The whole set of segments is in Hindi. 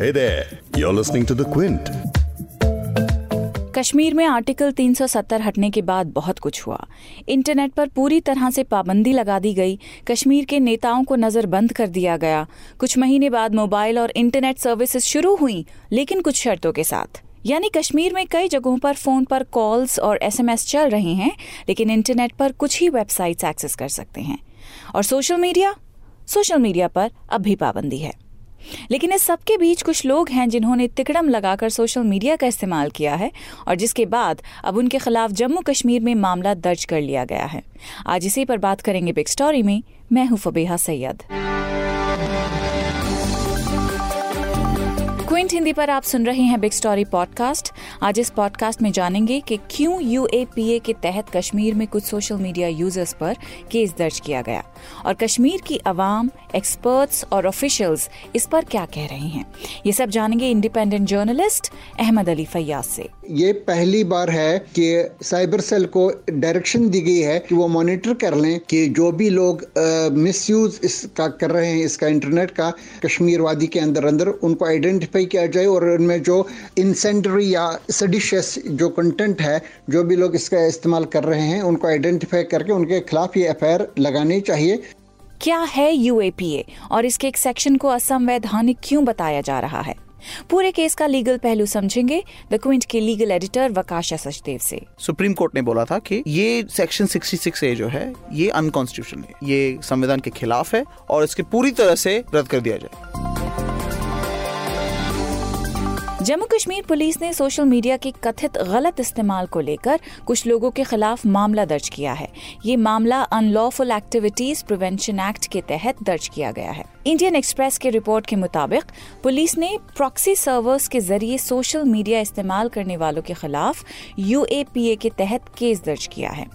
Hey there, you're listening to The Quint. Kashmir में आर्टिकल 370 हटने के बाद बहुत कुछ हुआ। इंटरनेट पर पूरी तरह से पाबंदी लगा दी गई। कश्मीर के नेताओं को नज़र बंद कर दिया गया। कुछ महीने बाद मोबाइल और इंटरनेट सर्विसेज़ शुरू हुई लेकिन कुछ शर्तों के साथ। यानी कश्मीर में कई जगहों पर फ़ोन पर कॉल्स और एसएमएस चल रहे हैं लेकिन इंटरनेट पर कुछ ही वेबसाइट्स एक्सेस कर सकते हैं। और सोशल मीडिया? सोशल मीडिया पर अब भी पाबंदी है। लेकिन इस सबके बीच कुछ लोग हैं जिन्होंने तिकड़म लगाकर सोशल मीडिया का इस्तेमाल किया है और जिसके बाद अब उनके खिलाफ जम्मू कश्मीर में मामला दर्ज कर लिया गया है। आज इसी पर बात करेंगे बिग स्टोरी में। मैं हूँ फबीहा सैयद। क्विंट हिंदी पर आप सुन रहे हैं बिग स्टोरी पॉडकास्ट। आज इस पॉडकास्ट में जानेंगे कि क्यों यूएपीए के तहत कश्मीर में कुछ सोशल मीडिया यूज़र्स पर केस दर्ज किया गया। और कश्मीर की आवाम एक्सपर्ट्स और ऑफिशियल्स इस पर क्या कह रहे हैं। ये सब जानेंगे इंडिपेंडेंट जर्नलिस्ट अहमद अली फैयाज से। ये पहली बार है कि साइबर सेल को डायरेक्शन दी गई है कि वो मॉनिटर कर लें कि जो भी लोग मिस यूज़ इसका कर रहे हैं, इसका इंटरनेट का कश्मीर वादी के अंदर अंदर उनको आइडेंटिफाई किया जाए और उनमें जो इंसेंडरी या सडिशियस जो कंटेंट है जो भी लोग इसका इस्तेमाल कर रहे हैं उनको आइडेंटिफाई करके उनके खिलाफ ये एफ़ लगानी चाहिए। क्या है यूएपीए और इसके एक सेक्शन को असंवैधानिक क्यों बताया जा रहा है? पूरे केस का लीगल पहलू समझेंगे द क्विंट के लीगल एडिटर वकाशा सचदेव से। सुप्रीम कोर्ट ने बोला था कि ये सेक्शन 66 ए जो है ये अनकॉन्स्टिट्यूशन है। ये संविधान के खिलाफ है और इसके पूरी तरह से रद्द कर दिया जाए। जम्मू कश्मीर पुलिस ने सोशल मीडिया के कथित गलत इस्तेमाल को लेकर कुछ लोगों के खिलाफ मामला दर्ज किया है। ये मामला अनलॉफुल एक्टिविटीज़ प्रिवेंशन एक्ट के तहत दर्ज किया गया है। इंडियन एक्सप्रेस के रिपोर्ट के मुताबिक पुलिस ने प्रॉक्सी सर्वर्स के ज़रिए सोशल मीडिया इस्तेमाल करने वालों के खिलाफ यूएपीए के तहत केस दर्ज किया है।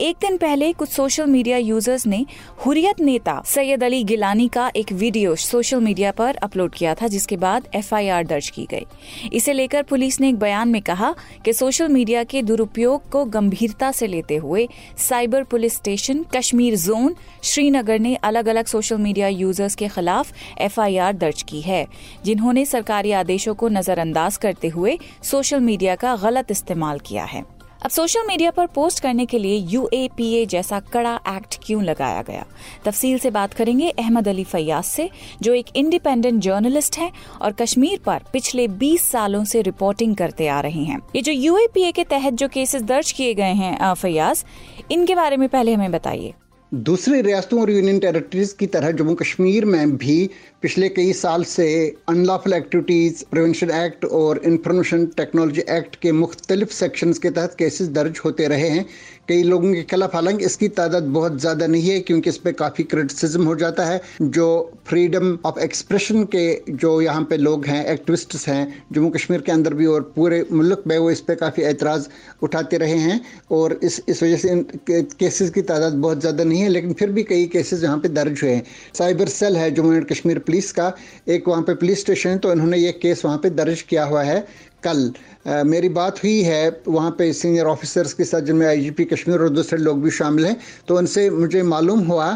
एक दिन पहले कुछ सोशल मीडिया यूज़र्स ने हुरियत नेता सैयद अली गिलानी का एक वीडियो सोशल मीडिया पर अपलोड किया था, जिसके बाद एफआईआर दर्ज की गई। इसे लेकर पुलिस ने एक बयान में कहा कि सोशल मीडिया के दुरुपयोग को गंभीरता से लेते हुए cyber police station Kashmir zone Srinagar ने अलग अलग सोशल मीडिया यूज़र्स के खिलाफ एफआईआर दर्ज की है, जिन्होंने सरकारी आदेशों को नजरअंदाज करते हुए सोशल मीडिया का गलत इस्तेमाल किया है। अब सोशल मीडिया पर पोस्ट करने के लिए यूएपीए जैसा कड़ा एक्ट क्यों लगाया गया? तफसील से बात करेंगे अहमद अली फैयाज से, जो एक इंडिपेंडेंट जर्नलिस्ट हैं और कश्मीर पर पिछले 20 सालों से रिपोर्टिंग करते आ रहे हैं। ये जो यूएपीए के तहत जो केसेस दर्ज किए गए हैं फैयाज, इनके बारे में पहले हमें बताइए। दूसरी रियासतों और यूनियन टेरिटरीज की तरह जम्मू कश्मीर में भी पिछले कई साल से अनलॉफुल एक्टिविटीज़ प्रिवेंशन एक्ट और इंफॉर्मेशन टेक्नोलॉजी एक्ट के मुख्तलिफ़ सेक्शंस के तहत केसेस दर्ज होते रहे हैं। कई लोगों के खिलाफ, हालाँकि इसकी तादाद बहुत ज़्यादा नहीं है, क्योंकि इस पर काफ़ी क्रिटिसिज्म हो जाता है, जो फ्रीडम ऑफ़ एक्सप्रेशन के जो यहाँ पे लोग हैं एक्टिविस्ट हैं, जम्मू कश्मीर के अंदर भी और पूरे मुल्क में वो इस पर काफ़ी एतराज़ उठाते रहे हैं और इस इस वजह से इन केसेस की तादाद बहुत ज़्यादा नहीं है, लेकिन फिर भी कई केसेस यहाँ पे दर्ज हुए हैं। साइबर सेल है जम्मू एंड कश्मीर पुलिस का, एक वहाँ पे पुलिस स्टेशन है तो इन्होंने ये केस वहाँ पे दर्ज किया हुआ है कल आ, मेरी बात हुई है वहाँ पे सीनियर ऑफिसर्स के साथ जिनमें आईजीपी कश्मीर और दूसरे लोग भी शामिल हैं तो उनसे मुझे मालूम हुआ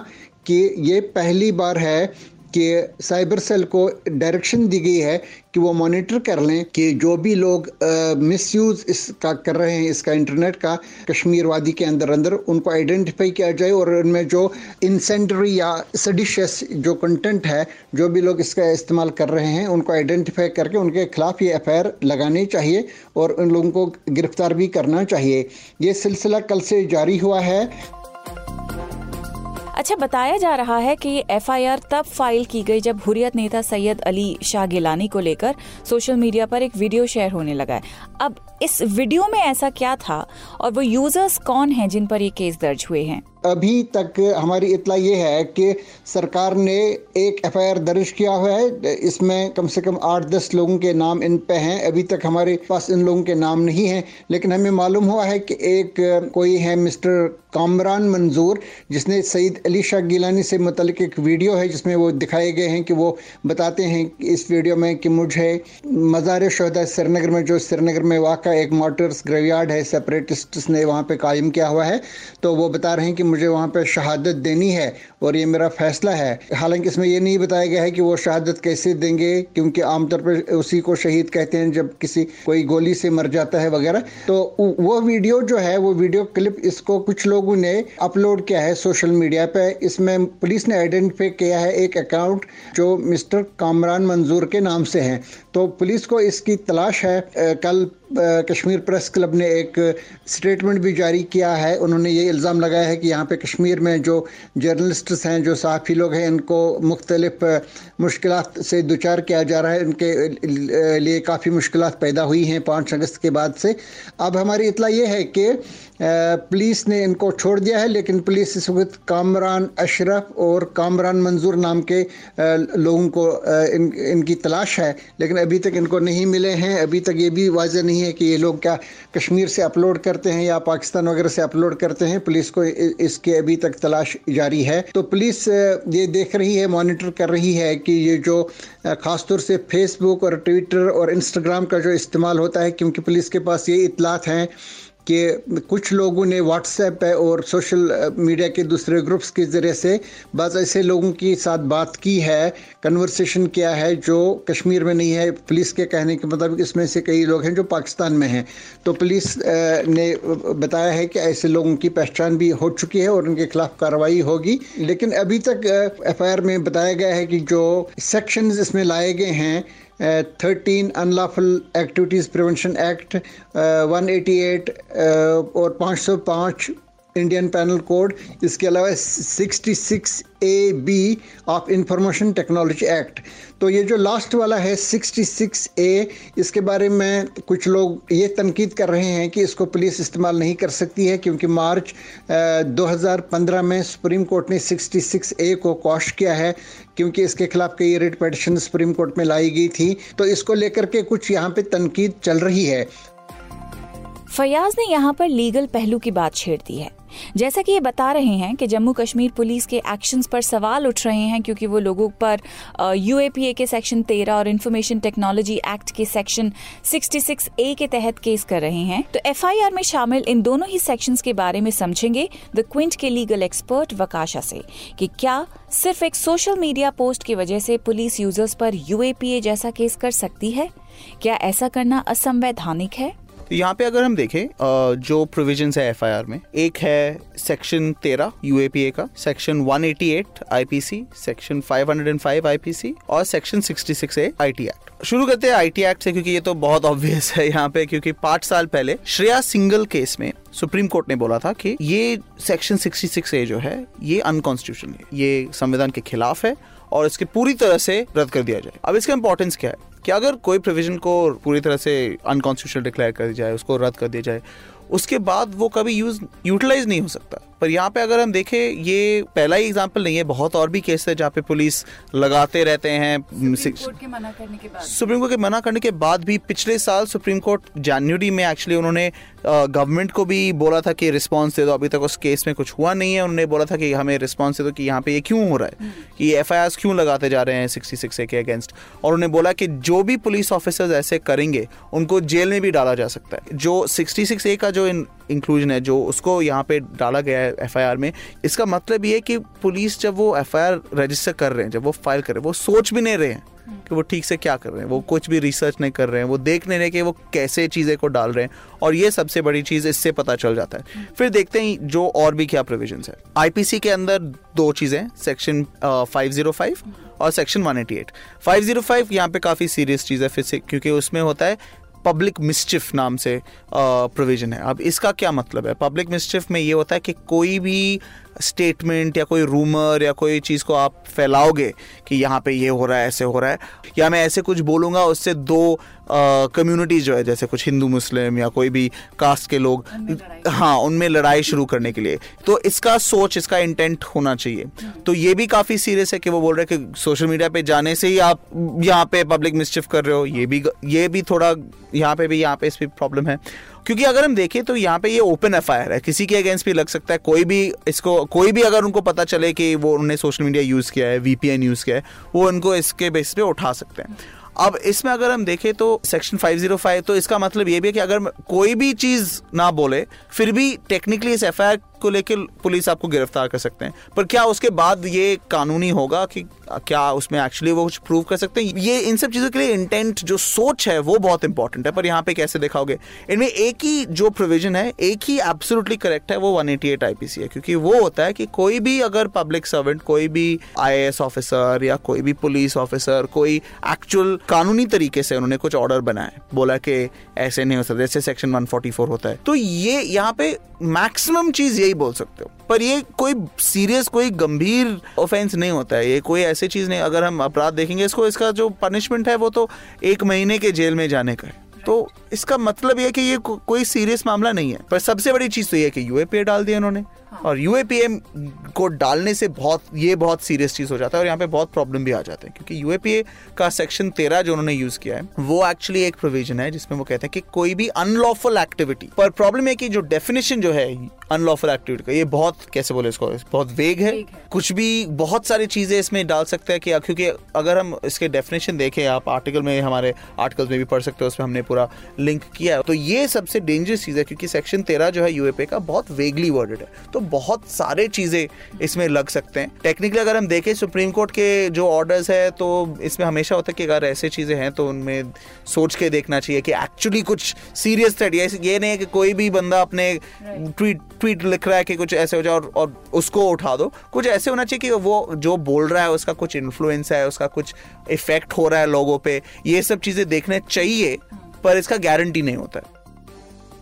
कि ये पहली बार है कि साइबर सेल को डायरेक्शन दी गई है कि वो मॉनिटर कर लें कि जो भी लोग मिस यूज़ इसका कर रहे हैं, इसका इंटरनेट का कश्मीर वादी के अंदर अंदर, उनको आइडेंटिफाई किया जाए और उनमें जो इंसेंडरी या सडिशियस जो कंटेंट है, जो भी लोग इसका इस्तेमाल कर रहे हैं, उनको आइडेंटिफाई करके उनके खिलाफ ये एफआईआर लगानी चाहिए और उन लोगों को गिरफ़्तार भी करना चाहिए। ये सिलसिला कल से जारी हुआ है। अच्छा बताया जा रहा है कि ये एफआईआर तब फ़ाइल की गई जब हुरियत नेता सैयद अली शाह गिलानी को लेकर सोशल मीडिया पर एक वीडियो शेयर होने लगा है। अब इस वीडियो में ऐसा क्या था और वो यूज़र्स कौन हैं जिन पर ये केस दर्ज हुए हैं? अभी तक हमारी इतला ये है कि सरकार ने एक एफआईआर दर्ज किया हुआ है, इसमें कम से कम आठ दस लोगों के नाम इन पे हैं। अभी तक हमारे पास इन लोगों के नाम नहीं हैं, लेकिन हमें मालूम हुआ है कि एक, कोई है मिस्टर कामरान मंजूर, जिसने सईद अली शाह गिलानी से मतलब एक वीडियो है, जिसमें वो दिखाए गए हैं कि वो बताते हैं इस वीडियो में कि मुझे मज़ार शहदा श्रीनगर में, जो श्रीनगर में वाक़ एक मोटर्स ग्रेवयार्ड है सेपरेटिस्ट ने वहाँ पर कायम किया हुआ है तो वो बता रहे हैं कि मुझे वहाँ पर शहादत देनी है और ये मेरा फैसला है। हालाँकि इसमें ये नहीं बताया गया है कि वो शहादत कैसे देंगे, क्योंकि आमतौर पर उसी को शहीद कहते हैं जब किसी, कोई गोली से मर जाता है वगैरह। तो वो वीडियो जो है, वो वीडियो क्लिप इसको कुछ लोगों ने अपलोड किया है सोशल मीडिया पे। इसमें पुलिस ने आइडेंटिफाई किया है एक अकाउंट जो मिस्टर कामरान मंजूर के नाम से है। तो पुलिस को इसकी तलाश है। कल कश्मीर प्रेस क्लब ने एक स्टेटमेंट भी जारी किया है। उन्होंने ये इल्ज़ाम लगाया है कि यहाँ पे कश्मीर में जो जर्नलिस्ट्स हैं, जो सहाफ़ी लोग हैं, इनको मुख्तलिफ़ मुश्किल से दुचार किया जा रहा है। इनके लिए काफ़ी मुश्किल पैदा हुई हैं पाँच अगस्त के बाद से। अब हमारी इतला ये है कि पुलिस ने इनको छोड़ दिया है, लेकिन पुलिस इस वक्त कामरान अशरफ और कामरान मंजूर नाम के लोगों को इन, इनकी तलाश है। लेकिन अभी तक इनको नहीं मिले हैं। अभी तक ये भी वाजह नहीं है कि ये लोग क्या कश्मीर से अपलोड करते हैं या पाकिस्तान वगैरह से अपलोड करते हैं। पुलिस को इसके अभी तक तलाश जारी है। तो पुलिस ये देख रही है, मॉनिटर कर रही है कि ये जो ख़ासतौर से फेसबुक और ट्विटर और इंस्टाग्राम का जो इस्तेमाल होता है, क्योंकि पुलिस के पास ये इतलात हैं कि कुछ लोगों ने व्हाट्सएप पे और सोशल मीडिया के दूसरे ग्रुप्स के ज़रिए से बस ऐसे लोगों के साथ बात की है कन्वर्सेशन किया है जो कश्मीर में नहीं है। पुलिस के कहने के मुताबिक इसमें से कई लोग हैं जो पाकिस्तान में हैं। तो पुलिस ने बताया है कि ऐसे लोगों की पहचान भी हो चुकी है और उनके खिलाफ कार्रवाई होगी। लेकिन अभी तक एफआईआर में बताया गया है कि जो सेक्शन इसमें लाए गए हैं uh, 13 Unlawful Activities Prevention Act uh, 188 uh, or 505 Indian penal code इसके अलावा 66 A B of information technology act तो ये जो लास्ट वाला है 66 ए इसके बारे में कुछ लोग ये तनकीद कर रहे हैं कि इसको पुलिस इस्तेमाल नहीं कर सकती है क्योंकि मार्च आ, 2015 में सुप्रीम कोर्ट ने 66 ए को कॉश किया है क्योंकि इसके खिलाफ कई रिट पटिशन सुप्रीम कोर्ट में लाई गई थी। तो इसको लेकर के कुछ यहाँ पे तनकीद चल रही है। फयाज ने यहाँ पर लीगल पहलू की बात छेड़ दी है। जैसा कि ये बता रहे हैं कि जम्मू कश्मीर पुलिस के एक्शंस पर सवाल उठ रहे हैं क्योंकि वो लोगों पर यूएपीए के सेक्शन तेरह और इन्फॉर्मेशन टेक्नोलॉजी एक्ट के सेक्शन 66 ए के तहत केस कर रहे हैं। तो एफआईआर में शामिल इन दोनों ही सेक्शंस के बारे में समझेंगे द क्विंट के लीगल एक्सपर्ट वकाशा से कि क्या सिर्फ़ एक सोशल मीडिया पोस्ट की वजह से पुलिस यूज़र्स पर यूएपीए जैसा केस कर सकती है? क्या ऐसा करना असंवैधानिक है? तो यहाँ पे अगर हम देखें जो प्रोविज़न है एफआईआर में, एक है सेक्शन तेरह यूएपीए का सेक्शन 188 आईपीसी सेक्शन 505 आईपीसी और सेक्शन 66 ए आईटी एक्ट शुरू करते हैं आईटी एक्ट से क्योंकि ये तो बहुत ऑब्वियस है यहाँ पे, क्योंकि पाँच साल पहले श्रेया सिंगल केस में सुप्रीम कोर्ट ने बोला था कि ये सेक्शन 66 ए जो है, ये अनकॉन्स्टिट्यूशनल है। ये संविधान के खिलाफ है और इसके पूरी तरह से रद्द कर दिया जाए। अब इसका इंपॉर्टेंस क्या है? कि अगर कोई प्रोविज़न को पूरी तरह से अनकॉन्स्टिट्यूशनल डिक्लेयर कर दिया जाए, उसको रद्द कर दिया जाए, उसके बाद वो कभी यूज़ यूटिलाइज नहीं हो सकता। पर यहाँ पे अगर हम देखें ये पहला ही एग्ज़ाम्पल नहीं है बहुत और भी केस है जहाँ पे पुलिस लगाते रहते हैं सुप्रीम कोर्ट के मना करने के बाद। भी पिछले साल सुप्रीम कोर्ट जनवरी में एक्चुअली उन्होंने गवर्नमेंट को भी बोला था कि रिस्पांस दे दो। अभी तक उस केस में कुछ हुआ नहीं है। उन्होंने बोला था कि हमें रिस्पॉन्स दे दो कि यहाँ पे ये क्यों हो रहा है? हम्म। कि एफआईआर क्यों लगाते जा रहे हैं सिक्सटी सिक्स ए के अगेंस्ट और उन्होंने बोला कि जो भी पुलिस ऑफिसर्स ऐसे करेंगे उनको जेल में भी डाला जा सकता है। जो सिक्सटी सिक्स ए का जो इंक्लूजन है, जो उसको यहाँ पे डाला गया है एफआईआर में। इसका मतलब ये है कि पुलिस जब वो एफआईआर रजिस्टर कर रहे हैं, जब वो फ़ाइल कर रहे हैं, वो सोच भी नहीं रहे हैं कि वो ठीक से क्या कर रहे हैं। वो कुछ भी रिसर्च नहीं कर रहे हैं, वो देख नहीं रहे कि वो कैसे चीज़ें को डाल रहे हैं। और ये सबसे बड़ी चीज़ इससे पता चल जाता है। फिर देखते हैं जो और भी क्या प्रोविज़न है। आईपीसी के अंदर दो चीज़ें सेक्शन फाइव ज़ीरो फाइव और section one eighty eight five zero five यहाँ पे काफ़ी सीरियस चीज़ है फिर से, क्योंकि उसमें होता है पब्लिक मिस्चिफ नाम से प्रोविज़न है। अब इसका क्या मतलब है? पब्लिक मिस्चिफ में ये होता है कि कोई भी स्टेटमेंट या कोई रूमर या कोई चीज़ को आप फैलाओगे कि यहाँ पे ये हो रहा है ऐसे हो रहा है या मैं ऐसे कुछ बोलूँगा उससे दो कम्युनिटी जो है जैसे कुछ हिंदू मुस्लिम या कोई भी कास्ट के लोग हाँ उनमें लड़ाई शुरू करने के लिए। तो इसका सोच इसका इंटेंट होना चाहिए। तो ये भी काफ़ी सीरियस है कि वो बोल रहे हैं कि सोशल मीडिया पे जाने से ही आप यहाँ पे पब्लिक मिस्चिफ कर रहे हो। ये भी ये भी थोड़ा यहाँ पे भी यहाँ पे इस भी प्रॉब्लम है। क्योंकि अगर हम देखें तो यहाँ पे ये ओपन एफ़ है। किसी के अगेंस्ट भी लग सकता है, कोई भी इसको, कोई भी अगर उनको पता चले कि वो उन्होंने सोशल मीडिया यूज़ किया है वीपीएन यूज़ किया है, वो उनको इसके बेस पे उठा सकते हैं। अब इसमें अगर हम देखें तो सेक्शन 505 तो इसका मतलब ये भी है कि अगर कोई भी चीज़ ना बोले, फिर भी टेक्निकली इस एफआईआर को लेकर पुलिस आपको गिरफ़्तार कर सकते हैं। पर क्या उसके बाद ये कानूनी होगा कि क्या उसमें एक्चुअली वो कुछ प्रूव कर सकते हैं? ये इन सब चीज़ों के लिए इंटेंट जो सोच है, वो बहुत इंपॉर्टेंट है। पर यहाँ पे कैसे दिखाओगे? इनमें एक ही जो प्रोविज़न है, एक ही एब्सोल्युटली करेक्ट है, वो 188 आईपीसी है। क्योंकि वो होता है कि कोई भी अगर पब्लिक सर्वेंट कोई भी आई ऑफिसर या कोई भी पुलिस ऑफिसर कोई एक्चुअल कानूनी तरीके से उन्होंने कुछ ऑर्डर बनाए बोला कि ऐसे नहीं हो सकता, जैसे सेक्शन 144 होता है। तो ये यहाँ पे मैक्सिमम चीज़ यही बोल सकते हो। पर ये कोई सीरियस कोई गंभीर ऑफेंस नहीं होता है। ये कोई ऐसी चीज़ नहीं अगर हम अपराध देखेंगे इसको इसका जो पनिशमेंट है वो तो एक महीने के जेल में जाने का है। तो इसका मतलब यह कि ये को, कोई सीरियस मामला नहीं है। पर सबसे बड़ी चीज़ तो यह कि यूएपीए डाल दिया उन्होंने। और यूएपीए को डालने से बहुत ये बहुत सीरियस चीज़ हो जाता है और यहाँ पे बहुत प्रॉब्लम भी आ जाते हैं। क्योंकि यूएपीए का सेक्शन तेरह जो उन्होंने यूज़ किया है वो एक्चुअली एक प्रोविज़न है जिसमें वो कहते हैं कि कोई भी अनलॉफुल एक्टिविटी पर प्रॉब्लम है कि जो डेफिनेशन जो है अनलॉफुल एक्टिविटी का ये बहुत कैसे बोले इसको बहुत वेग है, है। कुछ भी बहुत सारी चीज़ें इसमें डाल सकते हैं कि क्योंकि अगर हम इसके डेफिनेशन देखें आप आर्टिकल में हमारे आर्टिकल्स में भी पढ़ सकते हो उसमें हमने पूरा लिंक किया है। तो ये सबसे डेंजरस चीज़ है क्योंकि सेक्शन तेरह जो है यूएपीए का बहुत वेगली वर्डेड है। तो बहुत सारे चीज़ें इसमें लग सकते हैं। टेक्निकली अगर हम देखें सुप्रीम कोर्ट के जो ऑर्डर्स है तो इसमें हमेशा होता है कि अगर ऐसे चीज़ें हैं तो उनमें सोच के देखना चाहिए कि एक्चुअली कुछ सीरियस थ्रेट ये नहीं है कि कोई भी बंदा अपने ट्वीट ट्वीट लिख रहा है कि कुछ ऐसे हो जाए और, और उसको उठा दो। कुछ ऐसे होना चाहिए कि वो जो बोल रहा है उसका कुछ इन्फ्लुएंस है उसका कुछ इफ़ेक्ट हो रहा है लोगों पे। ये सब चीज़ें देखने चाहिए पर इसका गारंटी नहीं होता। है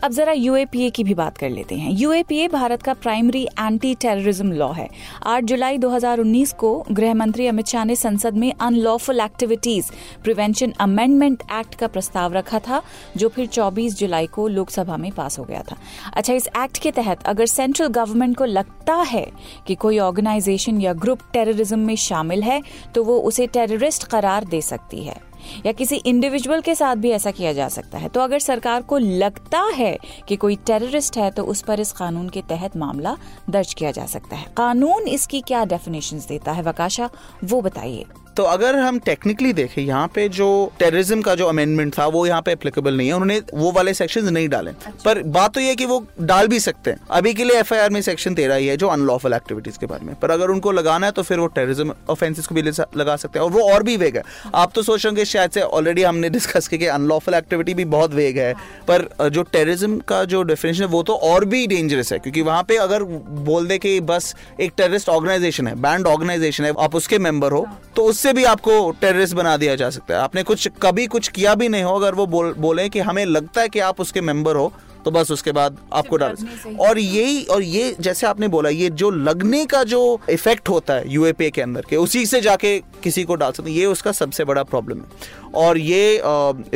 अब जरा यूएपीए की भी बात कर लेते हैं। यूएपीए भारत का प्राइमरी एंटी टेररिज्म लॉ है। 8 जुलाई 2019 को गृह मंत्री अमित शाह ने संसद में unlawful activities prevention amendment act का प्रस्ताव रखा था, जो फिर 24 जुलाई को लोकसभा में पास हो गया था। अच्छा इस एक्ट के तहत अगर सेंट्रल गवर्नमेंट को लगता है कि कोई ऑर्गेनाइजेशन या ग्रुप टेररिज्म में शामिल है तो वो उसे टेररिस्ट करार दे सकती है। या किसी इंडिविजुअल के साथ भी ऐसा किया जा सकता है। तो अगर सरकार को लगता है कि कोई टेररिस्ट है तो उस पर इस कानून के तहत मामला दर्ज किया जा सकता है। कानून इसकी क्या डेफिनेशन देता है, वकाशा, वो बताइए। तो अगर हम टेक्निकली देखें यहाँ पे जो टेररिज्म का जो अमेंडमेंट था वो यहाँ पे एप्लीकेबल नहीं है। उन्होंने वो वाले सेक्शन नहीं डाले। अच्छा। पर बात तो ये कि वो डाल भी सकते हैं। अभी के लिए एफआईआर में सेक्शन तेरह ही है जो अनलॉफुल एक्टिविटीज़ के बारे में। पर अगर उनको लगाना है तो फिर वो टेररिज्म ऑफेंसिस को भी लगा सकते हैं। और वो और भी वेग है। आप तो सोच रहे शायद से ऑलरेडी हमने डिस्कस किया कि अनलॉफुल एक्टिविटी भी बहुत वेग है। पर जो टेररिज्म का जो डेफिनेशन है वो तो और भी डेंजरस है। क्योंकि वहाँ पे अगर बोल दे कि बस एक टेररिस्ट ऑर्गेनाइजेशन है बैंड ऑर्गेनाइजेशन है आप उसके मेंबर हो तो उससे भी आपको टेररिस्ट बना दिया जा सकता है। आपने कुछ कभी कुछ किया भी नहीं हो, अगर वो बोल, बोले कि हमें लगता है कि आप उसके मेंबर हो तो बस उसके बाद आपको डाल और यही और ये जैसे आपने बोला ये जो लगने का जो इफ़ेक्ट होता है यूएपीए के अंदर के उसी से जाके किसी को डाल सकते ये उसका सबसे बड़ा प्रॉब्लम है। और ये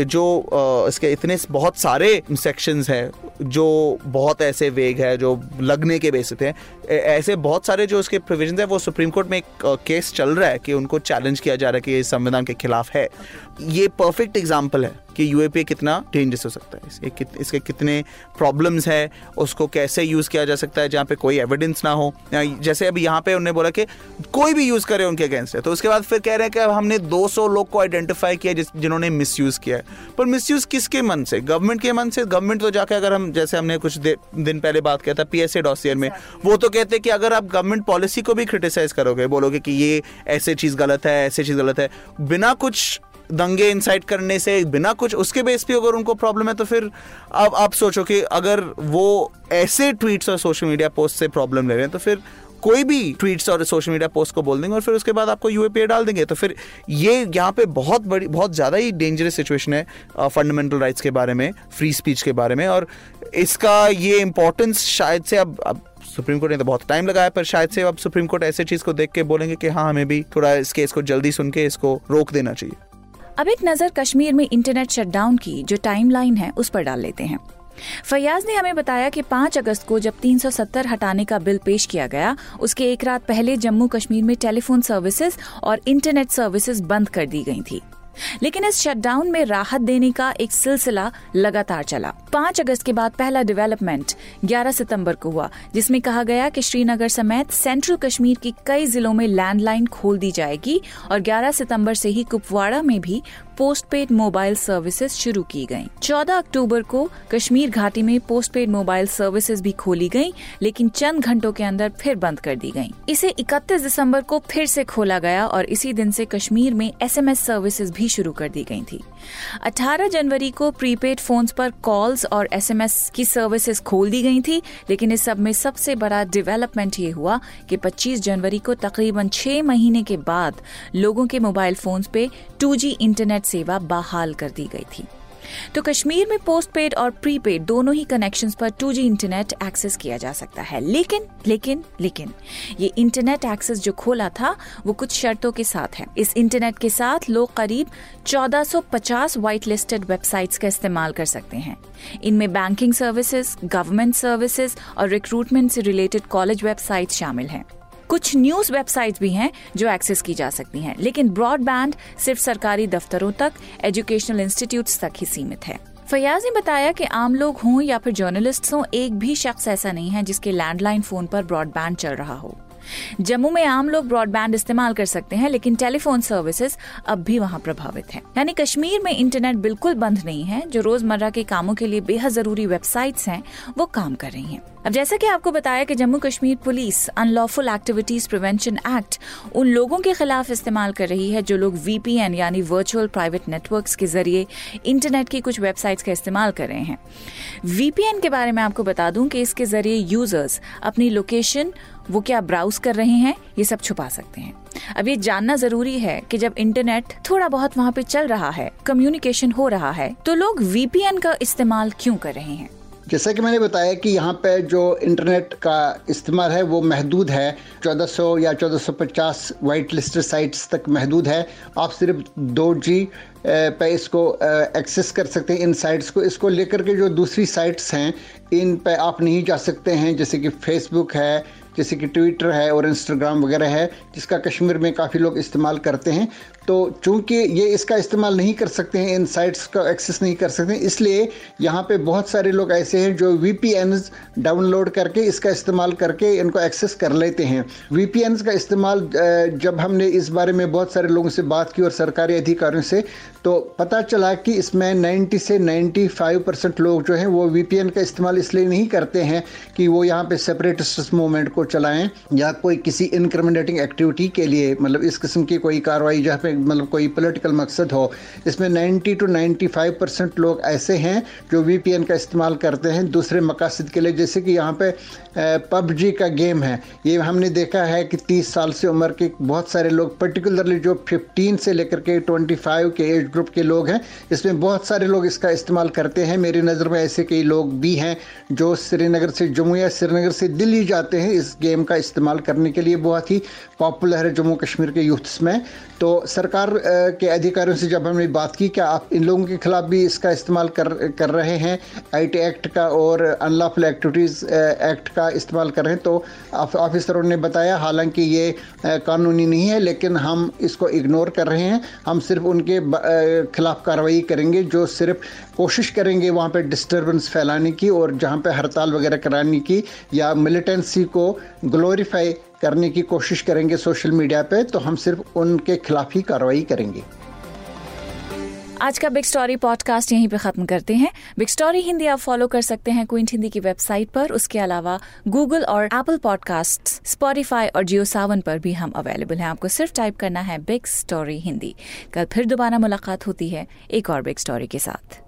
जो इसके इतने बहुत सारे सेक्शंस हैं जो बहुत ऐसे वेग है जो लगने के बेसिस हैं ऐसे बहुत सारे जो उसके प्रोविज़न है वो सुप्रीम कोर्ट में एक केस चल रहा है कि उनको चैलेंज किया जा रहा है कि ये संविधान के खिलाफ है। ये परफेक्ट एग्ज़ाम्पल है। कि यूएपीए कितना डेंजरस हो सकता है। इसके कित, इसके कितने प्रॉब्लम्स है उसको कैसे यूज़ किया जा सकता है जहाँ पे कोई एविडेंस ना हो। जैसे अभी यहाँ पे उन्होंने बोला कि कोई भी यूज़ करे उनके अगेंस्ट है। तो उसके बाद फिर कह रहे हैं कि हमने 200 लोग को आइडेंटिफाई किया जिस जिन्होंने मिस किया है। पर मिस किसके मन से? गवर्नमेंट के मन से? गवर्नमेंट तो जाके अगर हम जैसे हमने कुछ दिन पहले बात किया था पी एस में वो तो कहते हैं कि अगर आप गवर्नमेंट पॉलिसी को भी क्रिटिसाइज करोगे बोलोगे कि ये ऐसे चीज़ गलत है ऐसे चीज़ गलत है बिना कुछ दंगे इंसाइट करने से बिना कुछ उसके बेस पे अगर उनको प्रॉब्लम है तो फिर अब आप सोचो कि अगर वो ऐसे ट्वीट्स और सोशल मीडिया पोस्ट से प्रॉब्लम ले रहे हैं तो फिर कोई भी ट्वीट्स और सोशल मीडिया पोस्ट को बोल देंगे और फिर उसके बाद आपको यूएपीए डाल देंगे। तो फिर ये यहाँ पे बहुत बड़ी बहुत ज़्यादा ही डेंजरस सिचुएशन है फंडामेंटल uh, राइट्स के बारे में फ्री स्पीच के बारे में। और इसका ये इंपॉर्टेंस शायद से अब अब सुप्रीम कोर्ट ने तो बहुत टाइम लगाया पर शायद से अब सुप्रीम कोर्ट ऐसे चीज़ को देख के बोलेंगे कि हाँ हमें भी थोड़ा इस केस को जल्दी सुन के इसको रोक देना चाहिए। अब एक नज़र कश्मीर में इंटरनेट शटडाउन की, जो टाइमलाइन है, उस पर डाल लेते हैं। फैयाज ने हमें बताया कि 5 अगस्त को जब 370 हटाने का बिल पेश किया गया, उसके एक रात पहले जम्मू कश्मीर में टेलीफोन सर्विसेज़ और इंटरनेट सर्विसेज़ बंद कर दी गई थी। लेकिन इस शटडाउन में राहत देने का एक सिलसिला लगातार चला। पाँच अगस्त के बाद पहला डेवलपमेंट 11 सितंबर को हुआ, जिसमें कहा गया कि श्रीनगर समेत सेंट्रल कश्मीर के कई जिलों में लैंडलाइन खोल दी जाएगी और 11 सितंबर से ही कुपवाड़ा में भी पोस्ट पेड मोबाइल सर्विसेज़ शुरू की गई 14 अक्टूबर को कश्मीर घाटी में पोस्ट पेड मोबाइल सर्विसेज़ भी खोली गई लेकिन चंद घंटों के अंदर फिर बंद कर दी गई इसे 31 दिसंबर को फिर से खोला गया और इसी दिन से कश्मीर में एसएमएस सर्विसेज़ भी शुरू कर दी गई थी। 18 जनवरी को प्रीपेड फोन्स पर कॉल्स और एसएमएस की सर्विसेज़ खोल दी गई थी, लेकिन इस सब में सबसे बड़ा डेवलपमेंट ये हुआ कि 25 जनवरी को तकरीबन छह महीने के बाद लोगों के मोबाइल फोन्स पे 2G इंटरनेट सेवा बहाल कर दी गई थी। तो कश्मीर में पोस्ट पेड और प्रीपेड दोनों ही कनेक्शंस पर 2G इंटरनेट एक्सेस किया जा सकता है। लेकिन लेकिन लेकिन, ये इंटरनेट एक्सेस जो खोला था, वो कुछ शर्तों के साथ है। इस इंटरनेट के साथ लोग करीब 1450 व्हाइट लिस्टेड वेबसाइट्स का इस्तेमाल कर सकते हैं। इनमें बैंकिंग सर्विसेज़ गवर्नमेंट सर्विसेज़ और रिक्रूटमेंट से रिलेटेड कॉलेज वेबसाइट शामिल हैं। कुछ न्यूज़ वेबसाइट भी हैं जो एक्सेस की जा सकती हैं, लेकिन ब्रॉडबैंड सिर्फ़ सरकारी दफ्तरों तक, एजुकेशनल इंस्टीट्यूट तक ही सीमित है। फयाज ने बताया कि आम लोग हों या फिर जर्नलिस्ट हों, एक भी शख्स ऐसा नहीं है जिसके लैंडलाइन फ़ोन पर ब्रॉडबैंड चल रहा हो। जम्मू में आम लोग ब्रॉडबैंड इस्तेमाल कर सकते हैं, लेकिन टेलीफोन सर्विसेज़ अब भी वहाँ प्रभावित है। यानी कश्मीर में इंटरनेट बिल्कुल बंद नहीं है, जो रोज़मर्रा के कामों के लिए बेहद ज़रूरी वेबसाइट्स हैं, वो काम कर रही हैं। अब जैसा कि आपको बताया कि Jammu Kashmir police unlawful activities prevention act उन लोगों के खिलाफ इस्तेमाल कर रही है, जो लोग वीपीएन यानी वर्चुअल प्राइवेट नेटवर्क्स के ज़रिए इंटरनेट की कुछ वेबसाइट्स का इस्तेमाल कर रहे हैं। वीपीएन के बारे में आपको बता दूँ कि इसके ज़रिए यूज़र्स अपनी लोकेशन वो क्या ब्राउज कर रहे हैं? ये सब छुपा सकते हैं। अब ये जानना ज़रूरी है कि जब इंटरनेट थोड़ा बहुत वहाँ पे चल रहा है कम्युनिकेशन हो रहा है तो लोग वीपीएन का इस्तेमाल क्यों कर रहे हैं? जैसा कि मैंने बताया कि यहाँ पे जो इंटरनेट का इस्तेमाल है, वो महदूद है। 1400 या 1450 वाइट लिस्टेड साइट्स तक महदूद है। आप सिर्फ़ दो जी पे इसको एक्सेस कर सकते हैं इन साइट्स को। इसको लेकर के जो दूसरी साइट्स हैं, इन पे आप नहीं जा सकते हैं। जैसे कि फेसबुक है जैसे कि ट्विटर है और इंस्टाग्राम वगैरह है, जिसका कश्मीर में काफ़ी लोग इस्तेमाल करते हैं तो चूँकि ये इसका इस्तेमाल नहीं कर सकते हैं, इन साइट्स का एक्सेस नहीं कर सकते इसलिए यहाँ पे बहुत सारे लोग ऐसे हैं जो वी डाउनलोड करके इसका इस्तेमाल करके इनको एक्सेस कर लेते हैं। वी का इस्तेमाल जब हमने इस बारे में बहुत सारे लोगों से बात की और सरकारी अधिकारियों से तो पता चला कि इसमें 90 से 95 परसेंट लोग जो हैं, वो वीपीएन का इस्तेमाल इसलिए नहीं करते हैं कि वो यहाँ पे सेपरेटिस्ट मूवमेंट को चलाएँ या कोई किसी इनक्रमिनेटिंग एक्टिविटी के लिए मतलब इस किस्म की कोई कार्रवाई जहाँ पे मतलब कोई पॉलिटिकल मकसद हो, इसमें 90 टू 95 परसेंट लोग ऐसे हैं जो वीपीएन का इस्तेमाल करते हैं दूसरे मकासद के लिए। जैसे कि यहाँ पे पबजी का गेम है। ये हमने देखा है कि 30 साल से उम्र के बहुत सारे लोग पर्टिकुलरली जो 15 से लेकर के 25 के एज ग्रुप के लोग हैं, इसमें बहुत सारे लोग इसका इस्तेमाल करते हैं। मेरी नज़र में ऐसे कई लोग भी हैं जो श्रीनगर से जम्मू या श्रीनगर से दिल्ली जाते हैं इस गेम का इस्तेमाल करने के लिए। बहुत ही पॉपुलर है जम्मू कश्मीर के यूथ्स में। तो सरकार के अधिकारियों से जब हमने बात की, क्या आप इन लोगों के खिलाफ भी इसका इस्तेमाल कर कर रहे हैं? आईटी एक्ट का और अनलॉफुल एक्टिविटीज़ एक्ट का इस्तेमाल कर रहे हैं तो ऑफिसरों ने बताया, हालाँकि ये कानूनी नहीं है, लेकिन हम इसको इग्नोर कर रहे हैं। हम सिर्फ़ उनके खिलाफ कार्रवाई करेंगे, जो सिर्फ़ कोशिश करेंगे वहाँ पर डिस्टर्बेंस फैलाने की और जहाँ पर हड़ताल वगैरह कराने की या मिलिटेंसी को ग्लोरीफाई करने की कोशिश करेंगे सोशल मीडिया पे तो हम सिर्फ़ उनके खिलाफ ही कार्रवाई करेंगे। आज का बिग स्टोरी पॉडकास्ट यहीं पे खत्म करते हैं। बिग स्टोरी हिंदी आप फॉलो कर सकते हैं क्विंट हिंदी की वेबसाइट पर। उसके अलावा गूगल और एप्पल पॉडकास्ट स्पॉटिफाई और जियो सावन पर भी हम अवेलेबल हैं। आपको सिर्फ़ टाइप करना है बिग स्टोरी हिंदी। कल फिर दोबारा मुलाकात होती है एक और बिग स्टोरी के साथ।